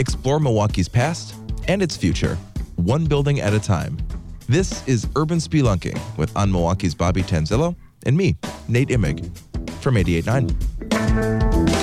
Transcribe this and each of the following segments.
Explore Milwaukee's past and its future, one building at a time. This is Urban Spelunking with On Milwaukee's Bobby Tanzillo and me, Nate Imig, from 88.9.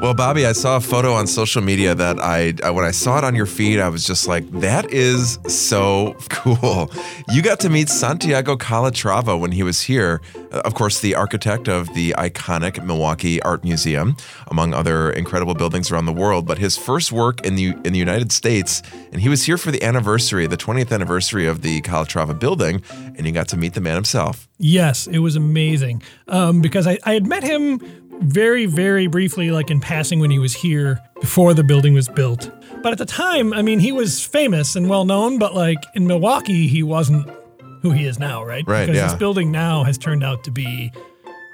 Well, Bobby, I saw a photo on social media that I, I, when I saw it on your feed, I was just like, that is so cool. You got to meet Santiago Calatrava when he was here. Uh, of course, the architect of the iconic Milwaukee Art Museum, among other incredible buildings around the world. But his first work in the in the United States, and he was here for the anniversary, the 20th anniversary of the Calatrava building, and you got to meet the man himself. Yes, it was amazing um, because I, I had met him very, very briefly, like in passing when he was here before the building was built. But at the time, I mean, he was famous and well known, but like in Milwaukee, he wasn't who he is now, right? Right. Because yeah. this building now has turned out to be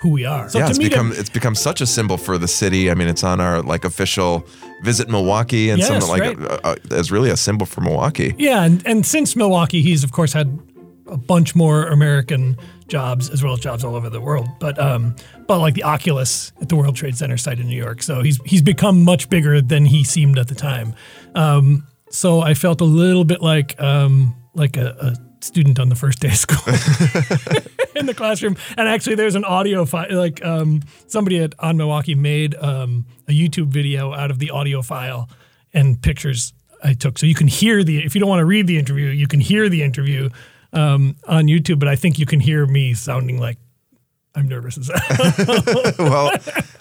who we are. So yeah, it's become him, it's become such a symbol for the city. I mean, it's on our like official visit Milwaukee and yes, something like right. uh, uh, as really a symbol for Milwaukee. Yeah, and and since Milwaukee, he's of course had a bunch more American jobs as well as jobs all over the world. But um, but like the Oculus at the World Trade Center site in New York. So he's he's become much bigger than he seemed at the time. Um, so I felt a little bit like um, like a, a student on the first day of school in the classroom. And actually, there's an audio file. Like um, somebody at on Milwaukee made um, a YouTube video out of the audio file and pictures I took, so you can hear the. If you don't want to read the interview, you can hear the interview um, on YouTube, but I think you can hear me sounding like I'm nervous as well,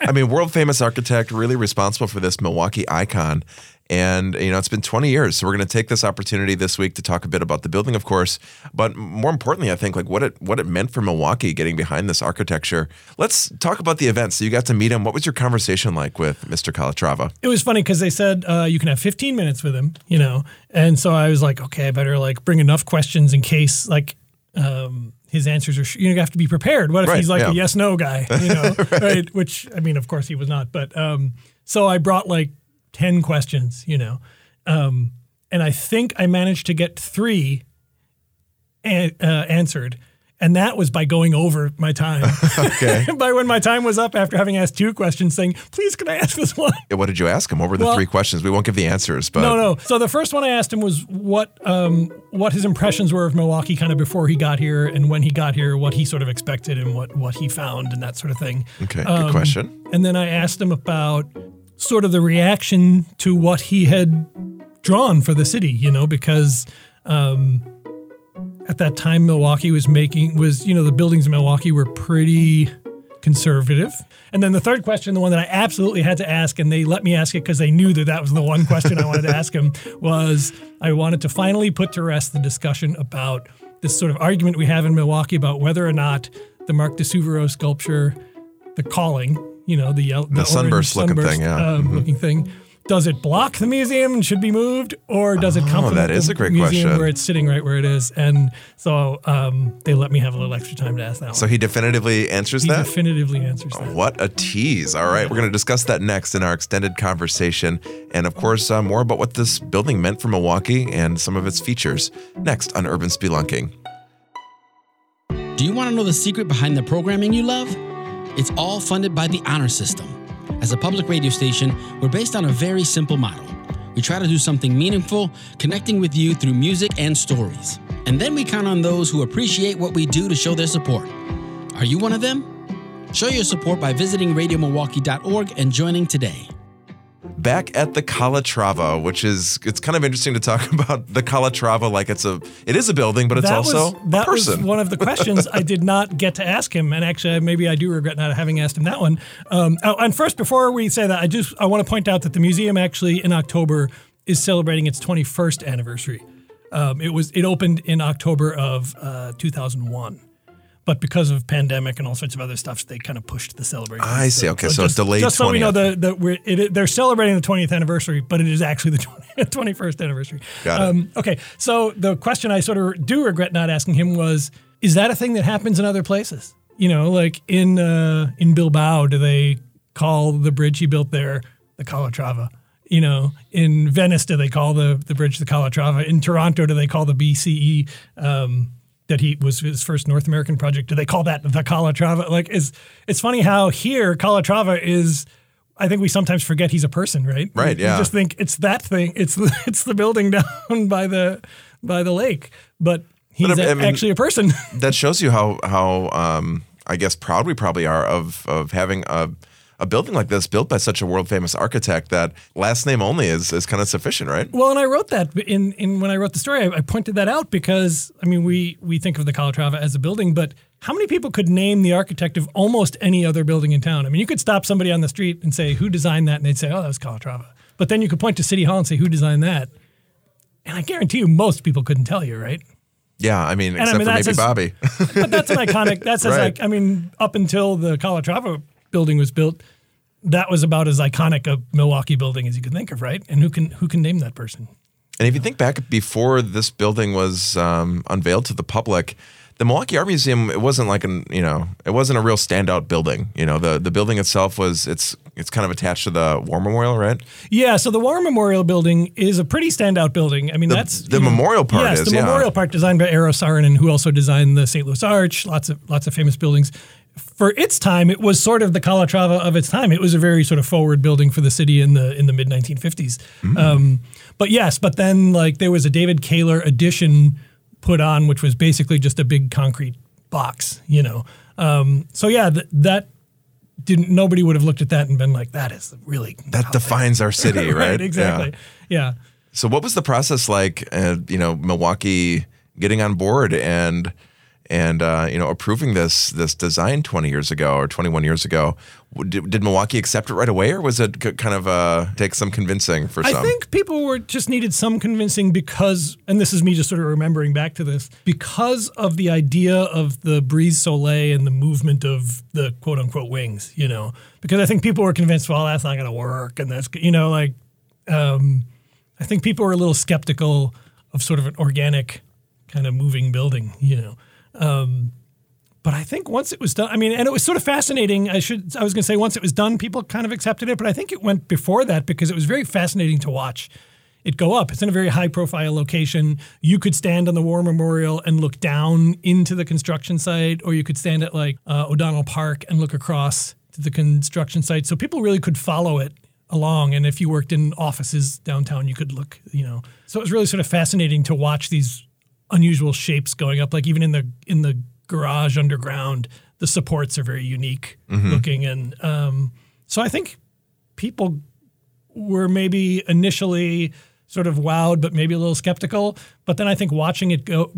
I mean, world famous architect, really responsible for this Milwaukee icon. And, you know, it's been 20 years. So we're going to take this opportunity this week to talk a bit about the building, of course. But more importantly, I think like what it what it meant for Milwaukee getting behind this architecture. Let's talk about the event. So you got to meet him. What was your conversation like with Mr. Calatrava? It was funny because they said uh, you can have 15 minutes with him, you know. And so I was like, okay, I better like bring enough questions in case like um, his answers are you know, have to be prepared. What if right, he's like yeah. a yes no guy, you know? right. right. Which I mean, of course he was not, but um, so I brought like 10 questions, you know. Um, and I think I managed to get three a- uh, answered. And that was by going over my time. okay. by when my time was up after having asked two questions, saying, please, can I ask this one? What did you ask him? What were the well, three questions? We won't give the answers, but. No, no. So the first one I asked him was what um, what his impressions were of Milwaukee kind of before he got here and when he got here, what he sort of expected and what, what he found and that sort of thing. Okay, good um, question. And then I asked him about sort of the reaction to what he had drawn for the city, you know, because um, at that time Milwaukee was making was you know the buildings in Milwaukee were pretty conservative. And then the third question, the one that I absolutely had to ask, and they let me ask it because they knew that that was the one question I wanted to ask him, was I wanted to finally put to rest the discussion about this sort of argument we have in Milwaukee about whether or not the Mark di Suvero sculpture, the calling, you know, the yellow, the, the sunburst, looking thing, yeah, uh, mm-hmm. looking thing. Does it block the museum and should be moved, or does it come oh, from that is a great museum question. where it's sitting right where it is? And so um, they let me have a little extra time to ask that. So one. he definitively answers he that. Definitively answers that. What a tease! All right, we're going to discuss that next in our extended conversation, and of course, uh, more about what this building meant for Milwaukee and some of its features next on Urban Spelunking. Do you want to know the secret behind the programming you love? It's all funded by the Honor System. As a public radio station, we're based on a very simple model. We try to do something meaningful, connecting with you through music and stories. And then we count on those who appreciate what we do to show their support. Are you one of them? Show your support by visiting radiomilwaukee.org and joining today back at the Calatrava, which is it's kind of interesting to talk about the Calatrava like it's a it is a building, but it's that also was, that a person. was one of the questions I did not get to ask him, and actually maybe I do regret not having asked him that one. Um, oh, and first, before we say that, I just I want to point out that the museum actually in October is celebrating its 21st anniversary. Um, it was it opened in October of uh, 2001 but because of pandemic and all sorts of other stuff, they kind of pushed the celebration. I see. Okay, so, so it's delayed. Just so 20th. we know that the, we're, it, they're celebrating the 20th anniversary, but it is actually the 20, 21st anniversary. Got it. Um, okay, so the question I sort of do regret not asking him was: Is that a thing that happens in other places? You know, like in uh, in Bilbao, do they call the bridge he built there the Calatrava? You know, in Venice, do they call the the bridge the Calatrava? In Toronto, do they call the BCE? Um, that he was his first North American project. Do they call that the Calatrava? Like, is it's funny how here Calatrava is I think we sometimes forget he's a person, right? Right, We- yeah. We just think it's that thing. It's the, it's the building down by the by the lake, but he's But, I mean- actually a person. that shows you how how um, I guess proud we probably are of of having a a building like this built by such a world famous architect that last name only is is kind of sufficient, right? Well, and I wrote that in, in when I wrote the story, I, I pointed that out because I mean we we think of the Calatrava as a building, but how many people could name the architect of almost any other building in town? I mean, you could stop somebody on the street and say who designed that, and they'd say, "Oh, that was Calatrava." But then you could point to City Hall and say who designed that, and I guarantee you most people couldn't tell you, right? Yeah, I mean, I except mean, for that's maybe as- Bobby. But that's an iconic. That's as Right. like I mean, up until the Calatrava building was built, that was about as iconic a Milwaukee building as you could think of, right? And who can who can name that person? And if you think back before this building was um, unveiled to the public, the Milwaukee Art Museum it wasn't like an you know it wasn't a real standout building. You know the the building itself was it's it's kind of attached to the War Memorial, right? Yeah, so the War Memorial Building is a pretty standout building. I mean, that's the you know- memorial part Yes, is, the yeah. memorial part designed by Eero Saarinen, who also designed the St. Louis Arch. Lots of lots of famous buildings. For its time, it was sort of the Calatrava of its time. It was a very sort of forward building for the city in the in the mid 1950s. Mm. Um, but yes, but then like there was a David Kahler addition put on, which was basically just a big concrete box. You know, um, so yeah, th- that didn't. Nobody would have looked at that and been like, "That is really That defines our city, right? exactly. Yeah. Yeah. So what was the process like? Uh, you know, Milwaukee getting on board and and uh, you know approving this this design 20 years ago or 21 years ago. Did, did Milwaukee accept it right away, or was it c- kind of uh, take some convincing for I some? I think people were just needed some convincing because, and this is me just sort of remembering back to this, because of the idea of the brise soleil and the movement of the quote unquote wings, you know, because I think people were convinced, well, that's not going to work. And that's, you know, like, um, I think people were a little skeptical of sort of an organic kind of moving building, you know. Um, but I think once it was done, I mean, and it was sort of fascinating. I should, I was going to say, once it was done, people kind of accepted it. But I think it went before that because it was very fascinating to watch it go up. It's in a very high profile location. You could stand on the War Memorial and look down into the construction site, or you could stand at like uh, O'Donnell Park and look across to the construction site. So people really could follow it along. And if you worked in offices downtown, you could look, you know. So it was really sort of fascinating to watch these unusual shapes going up. Like even in the in the garage underground, the supports are very unique looking, and um, so I think people were maybe initially sort of wowed, but maybe a little skeptical. But then I think watching it go,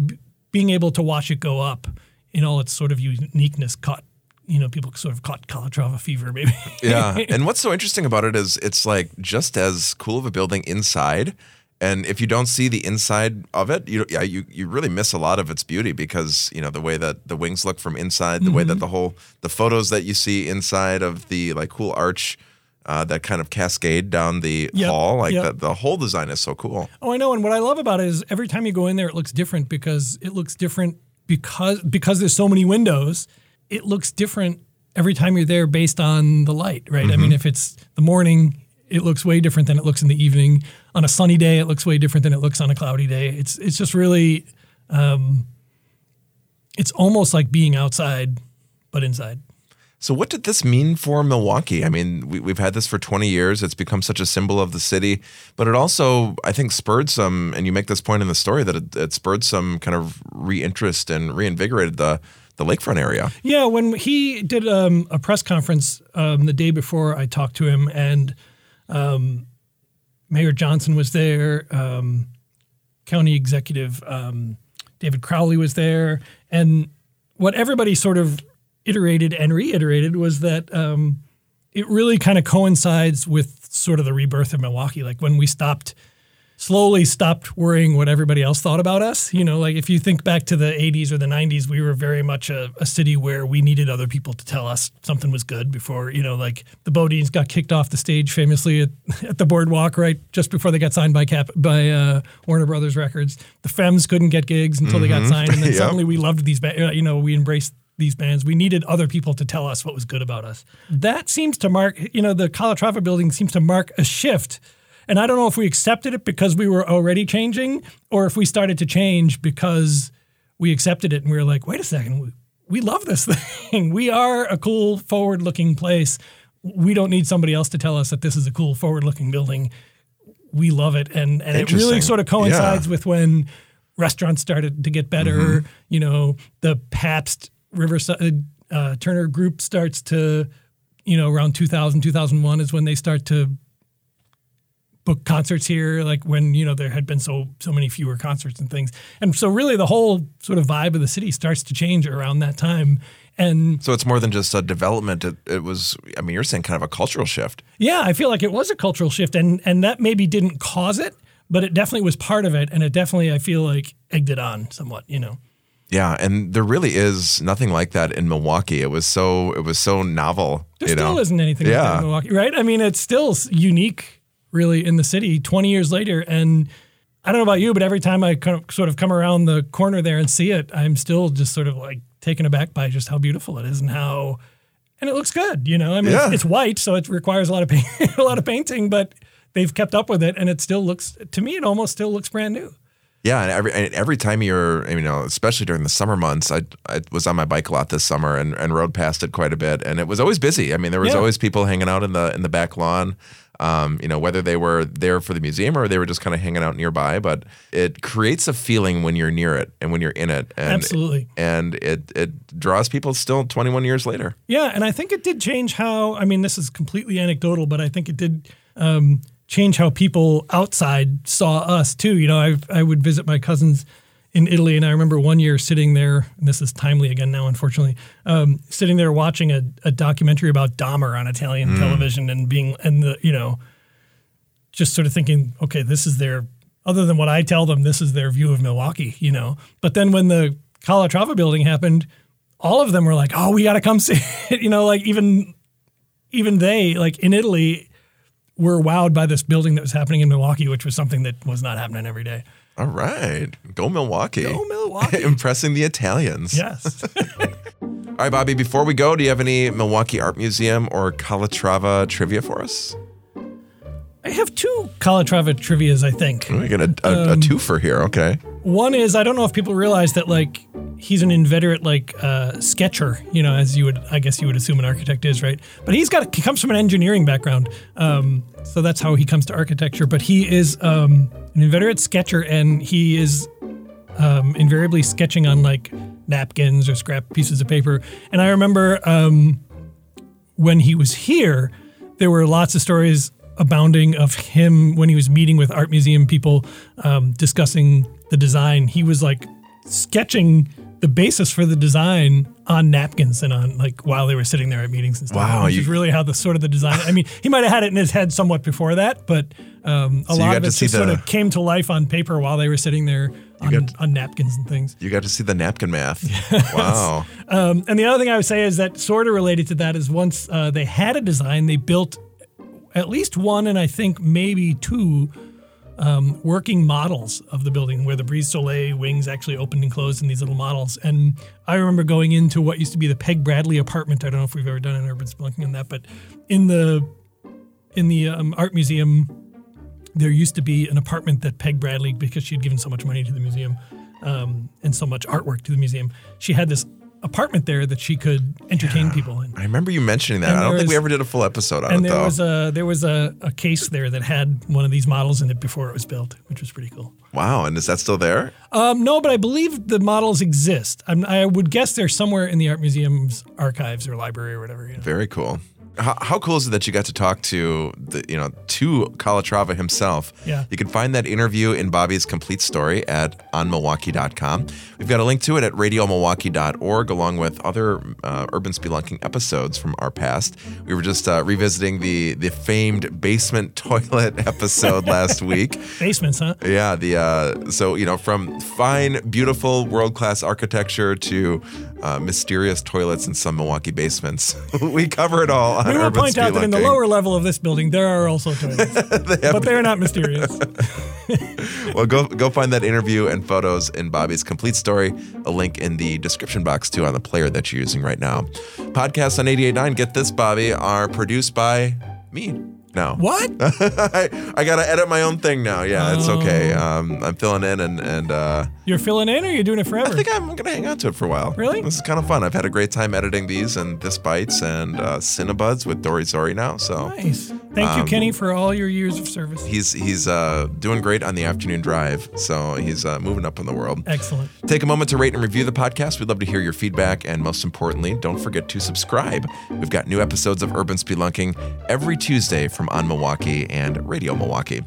being able to watch it go up in all its sort of uniqueness, caught you know people sort of caught Calatrava fever, maybe. yeah. And what's so interesting about it is it's like just as cool of a building inside. And if you don't see the inside of it, you yeah, you you really miss a lot of its beauty because you know the way that the wings look from inside, the way Mm-hmm. that the whole the photos that you see inside of the like cool arch uh, that kind of cascade down the Yep, hall, like yep. the, the whole design is so cool. Oh, I know. And what I love about it is every time you go in there, it looks different because it looks different because because there's so many windows. It looks different every time you're there based on the light, right? I mean, if it's the morning, it looks way different than it looks in the evening. On a sunny day, it looks way different than it looks on a cloudy day. It's it's just really, um, it's almost like being outside, but inside. So, what did this mean for Milwaukee? I mean, we, we've had this for 20 years. It's become such a symbol of the city, but it also, I think, spurred some, and you make this point in the story that it, it spurred some kind of reinterest and reinvigorated the, the lakefront area. Yeah, when he did um, a press conference um, the day before I talked to him, and um, Mayor Johnson was there, um, County Executive um, David Crowley was there, and what everybody sort of iterated and reiterated was that um, it really kind of coincides with sort of the rebirth of Milwaukee. Like when we stopped slowly stopped worrying what everybody else thought about us. You know, like if you think back to the 80s or the 90s, we were very much a, a city where we needed other people to tell us something was good before, you know, like the BoDeans got kicked off the stage famously at, at the boardwalk, right? Just before they got signed by Cap by uh, Warner Brothers Records. The Femmes couldn't get gigs until they got signed. And then Yep. suddenly we loved these bands, you know, we embraced these bands. We needed other people to tell us what was good about us. That seems to mark, you know, the Calatrava building seems to mark a shift. And I don't know if we accepted it because we were already changing or if we started to change because we accepted it and we were like, wait a second, we, we love this thing. We are a cool, forward looking place. we don't need somebody else to tell us that this is a cool forward-looking building. We love it, and and it really sort of coincides with when restaurants started to get better. Mm-hmm. You know, the Pabst Riverside uh, Turner Group starts to, you know, around 2000, 2001 is when they start to book concerts here like when you know there had been so so many fewer concerts and things and so really the whole sort of vibe of the city starts to change around that time and So it's more than just a development. It, it was, I mean, you're saying kind of a cultural shift. yeah i feel like it was a cultural shift and and that maybe didn't cause it but it definitely was part of it and it definitely i feel like egged it on somewhat you know Yeah, and there really is nothing like that in Milwaukee. It was so it was so novel. there still know? isn't anything like that in milwaukee right i mean it's still unique really in the city 20 years later and I don't know about you, but every time I kind of sort of come around the corner there and see it, I'm still just sort of like taken aback by just how beautiful it is and how, and it looks good. You know, I mean, Yeah. it's, it's white, so it requires a lot of paint, a lot of painting, but they've kept up with it, and it still looks to me, it almost still looks brand new. Yeah, and every and every time you're, you know, especially during the summer months, I I was on my bike a lot this summer and, and rode past it quite a bit, and it was always busy. I mean, there was Yeah. always people hanging out in the in the back lawn. Um, you know, whether they were there for the museum or they were just kind of hanging out nearby, but it creates a feeling when you're near it and when you're in it, and Absolutely. and it it draws people still 21 years later. Yeah, and I think it did change how. I mean, this is completely anecdotal, but I think it did um, change how people outside saw us too. You know, I I would visit my cousins in Italy, and I remember one year sitting there. And this is timely again now, unfortunately. Um, sitting there watching a, a documentary about Dahmer on Italian television, and being and the you know, just sort of thinking, okay, this is their. Other than what I tell them, this is their view of Milwaukee. You know, but then when the Calatrava building happened all of them were like, "Oh, we got to come see it." You know, like even even they, like in Italy, were wowed by this building that was happening in Milwaukee, which was something that was not happening every day. All right, go Milwaukee, Go Milwaukee. impressing the Italians. Yes. All right, Bobby. Before we go, do you have any Milwaukee Art Museum or Calatrava trivia for us? I have two Calatrava trivias, I think. We got a, a, Um, a twofer here. Okay. One is I don't know if people realize that like he's an inveterate like uh, sketcher, you know, as you would I guess you would assume an architect is, right? But he's got he comes from an engineering background, um, so that's how he comes to architecture. But he is um, an inveterate sketcher, and he is um, invariably sketching on like napkins or scrap pieces of paper. And I remember um, when he was here, there were lots of stories abounding of him when he was meeting with art museum people um, discussing the design. He was like sketching the basis for the design on napkins and on like while they were sitting there at meetings and stuff. Wow, which you- is really how the sort of the design. I mean, he might have had it in his head somewhat before that, but um, a So lot of it just sort of came to life on paper while they were sitting there on, on napkins and things. You got to see the napkin math. Wow. Um, and the other thing I would say is that sort of related to that is once uh, they had a design, they built at least one and I think maybe two um, working models of the building where the Brise Soleil wings actually opened and closed in these little models. And I remember going into what used to be the Peg Bradley apartment. I don't know if we've ever done an urban spelunking on that, but in the in the um, art museum, there used to be an apartment that Peg Bradley, because she had given so much money to the museum um, and so much artwork to the museum, she had this apartment there that she could entertain people in. I remember you mentioning that. And I don't there think we ever did a full episode on And it there though. was a there was a, a case there that had one of these models in it before it was built, which was pretty cool. wow. And is that still there? Um, no, but I believe the models exist. I'm, I would guess they're somewhere in the art museum's archives or library or whatever. You know. Very cool. How, how cool is it that you got to talk to the you know to Calatrava himself? Yeah. You can find that interview in Bobby's complete story at onmilwaukee.com. We've got a link to it at radiomilwaukee.org along with other uh, urban spelunking episodes from our past. We were just uh, revisiting the the famed basement toilet episode last week. Basements, huh? Yeah, the uh, so you know from fine, beautiful, world class architecture to uh, mysterious toilets in some Milwaukee basements, we cover it all We will point out that in the lower level of this building, there are also toilets, but they're not mysterious. Well, go go find that interview and photos in Bobby's complete story. A link in the description box too on the player that you're using right now. Podcasts on 88.9, get this, Bobby, are produced by me, now. What? I, I gotta edit my own thing now. Yeah, it's okay. Oh. Um, I'm filling in, and and uh, You're filling in, or you're doing it forever? I think I'm gonna hang on to it for a while. Really? This is kind of fun. I've had a great time editing these and This Bites and uh, Cinebuds with Dori Zori now. So nice. Thank Um, you, Kenny, for all your years of service. he's he's uh, doing great on the afternoon drive. So he's uh, moving up in the world. Excellent. Take a moment to rate and review the podcast. We'd love to hear your feedback. And most importantly, don't forget to subscribe. We've got new episodes of Urban Spelunking every Tuesday from On Milwaukee and Radio Milwaukee.